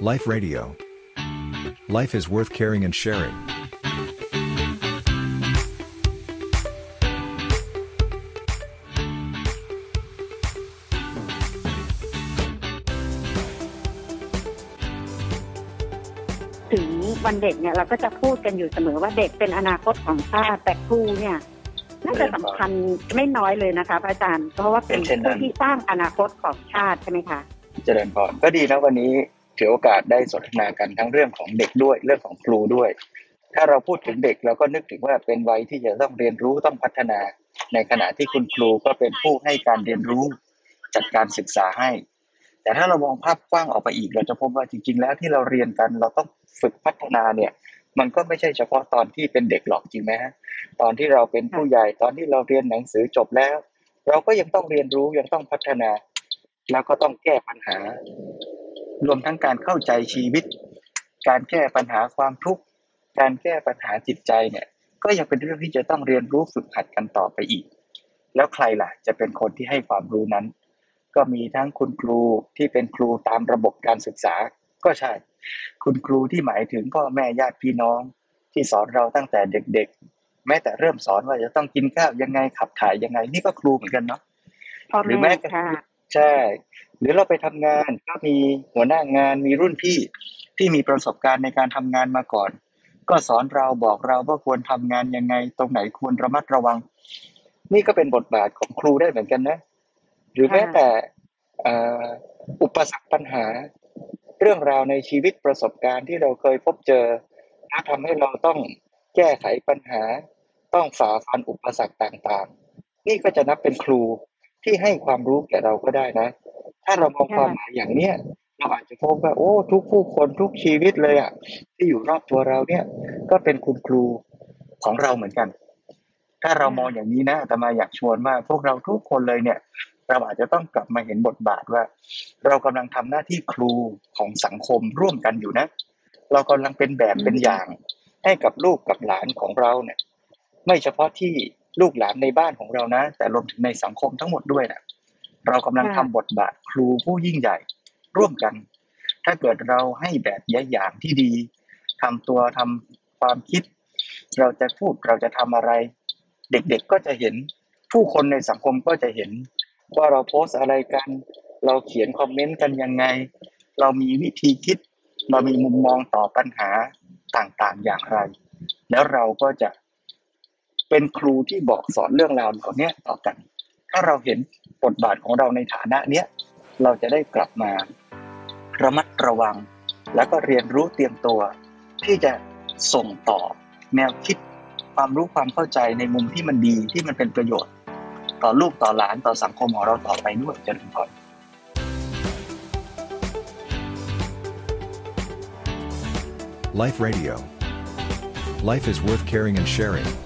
Life Radio. Life is worth caring and sharing. ถึงวันเด็กเนี่ยเราก็จะพูดกันอยู่เสมอว่าเด็กเป็นอนาคตของชาติแต่ครูเนี่ยน่าจะสำคัญไม่น้อยเลยนะคะพระอาจารย์ เพราะว่าเป็นเป็นเช่นนั้นผู้ที่สร้างอนาคตของชาติใช่ไหมคะ เจริญพรก็ดีนะวันนี้ ถือโอกาสได้สนทนากันทั้งเรื่องของเด็กด้วยเรื่องของครูด้วย ถ้าเราพูดถึงเด็กเราก็นึกถึงว่าเป็นวัยที่จะต้องเรียนรู้ต้องพัฒนา ในขณะที่คุณครูก็เป็นผู้ให้การเรียนรู้จัดการศึกษาให้ แต่ถ้าเรามองภาพกว้างออกไปอีก เราจะพบว่าจริง ๆ แล้วที่เราเรียนกันเราต้องฝึกพัฒนาเนี่ย มันก็ไม่ใช่เฉพาะตอนที่เป็นเด็กหรอกจริงไหมฮะตอนที่เราเป็นผู้ใหญ่ตอนที่เราเรียนหนังสือจบแล้ว เราก็ยังต้องเรียนรู้ยังต้องพัฒนา แล้วก็ต้องแก้ปัญหา รวมทั้งการเข้าใจชีวิต การแก้ปัญหาความทุกข์ การแก้ปัญหาจิตใจเนี่ย ก็ยังเป็นเรื่องที่จะต้องเรียนรู้ฝึกหัดกันต่อไปอีก แล้วใครล่ะ จะเป็นคนที่ให้ความรู้นั้น ก็มีทั้งคุณครูที่เป็นครูตามระบบการศึกษา ก็ใช่ คุณครูที่หมายถึงพ่อแม่ญาติพี่น้อง ที่สอนเราตั้งแต่เด็กๆ แม้แต่เริ่มสอนว่าจะต้องกินข้าวยังไงขับถ่ายยังไง นี่ก็ครูเหมือนกันเนาะหรือแม้กระทั่ง ใช่ หรือเราไปทำงานก็มีหัวหน้างานมีรุ่นพี่ที่มีประสบการณ์ในการทำงานมาก่อน ก็สอนเราบอกเราว่าควรทำงานยังไง ตรงไหนควรระมัดระวัง นี่ก็เป็นบทบาทของครูได้เหมือนกันนะ หรือแม้แต่อุปสรรคปัญหา เรื่องราวในชีวิตประสบการณ์ที่เราเคยพบเจอและทำให้เราต้องแก้ไขปัญหา ต้องฝ่าฟันอุปสรรคต่างๆ นี่ก็จะนับเป็นครู ที่ให้ความรู้แก่เราก็ได้นะ ถ้าเรามองความหมายอย่างเนี้ยเราอาจจะพบว่าโอ้ ทุกผู้คนทุกชีวิตเลยอะที่อยู่รอบตัวเราเนี่ย ก็เป็นคุณครูของเราเหมือนกัน ถ้าเรามองอย่างนี้นะแต่มาอยากชวนว่าพวกเราทุกคนเลยเนี่ย เราอาจจะต้องกลับมาเห็นบทบาทว่า เรากำลังทำหน้าที่ครูของสังคมร่วมกันอยู่นะ เรากำลังเป็นแบบเป็นอย่าง ให้กับลูกกับหลานของเราเนี่ย ไม่เฉพาะที่ ลูกหลานในบ้านของเรานะ แต่รวมถึงในสังคมทั้งหมดด้วยนะเรากำลังทำบทบาทครูผู้ยิ่งใหญ่ร่วมกัน ถ้าเกิดเราให้แบบอย่างที่ดีทำตัวทำความคิด เราจะพูดเราจะทำอะไร เด็กๆก็จะเห็น ผู้คนในสังคมก็จะเห็น ว่าเราโพสต์อะไรกัน เราเขียนคอมเมนต์กันยังไง เรามีวิธีคิด เรามีมุมมองต่อปัญหาต่างๆอย่างไร แล้วเราก็จะ เป็นครูที่บอกสอนเรื่องราวเหล่านี้ต่อกัน ถ้าเราเห็นบทบาทของเราในฐานะเนี้ยเราจะได้กลับมาระมัดระวัง แล้วก็เรียนรู้เตรียมตัว ที่จะส่งต่อแนวคิดความรู้ความเข้าใจในมุมที่มันดีที่มันเป็นประโยชน์ ต่อลูกต่อหลานต่อสังคมของเราต่อไปด้วยเจริญพร Life Radio. Life is worth caring and sharing.